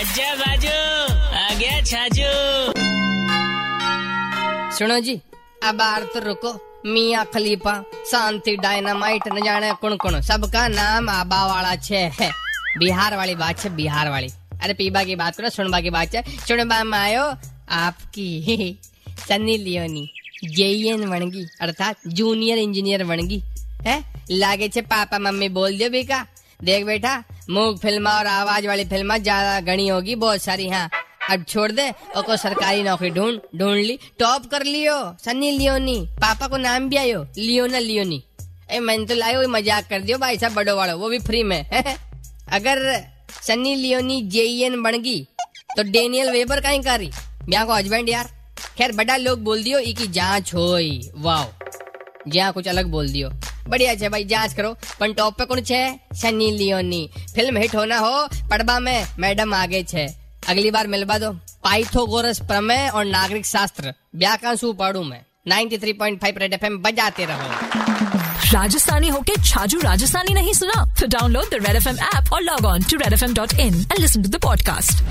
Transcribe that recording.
आजा बाजू आ गया छाजू। सुनो जी अब बार तो रुको। मियाँ खलीफा, शांति डायनामाइट न जाने कौन कौन। सबका नाम आबा वाला छे। है बिहार वाली बात है बिहार वाली। अरे पीबा की बात करो, सुनबा की बात है सुनबा में आयो, आपकी सन्नी लियोनी, जेईएन वणगी अर्थात जूनियर इंजीनियर वणगी है? लागे छे, पापा मम्मी बोल दियो बेका। देख बेटा, मूक फ़िल्म और आवाज़ वाली फ़िल्म ज़्यादा गणी होगी बहुत सारी हाँ। अब छोड़ दे और को सरकारी नौकरी ढूंढ ढूंढ ली, टॉप कर लियो सनी लियोनी, पापा को नाम भी आयो, लियोना लियोनी। ए, मैंने तो लायो, मज़ाक कर दियो, भाई साहब, बड़ो वालो, वो भी फ्री में। अगर सनी लियोनी जेईएन बन गई तो डेनियल वेबर कहीं करी? ब्याह को हस्बैंड यार। खैर, बड़ा लोग बोल दियो, ई की जाँच होई, वाओ। જ્યાં कुछ अलग बोल दियो। बढ़िया छे भाई, जाँच करो। पण टॉप पे कौन छे? सनी लियोनी। फ़िल्म हिट होना हो, पड़बा में मैडम आगे छे। अगली बार मिलवा दो। पाइथागोरस प्रमेय और नागरिक शास्त्र। व्याकरण पढ़ू मैं। 93.5 रेड एफएम बजाते रहो। राजस्थानी होके छाजू राजस्थानी नहीं सुना? तो download the red F M app और log on to red F M dot in and listen to the podcast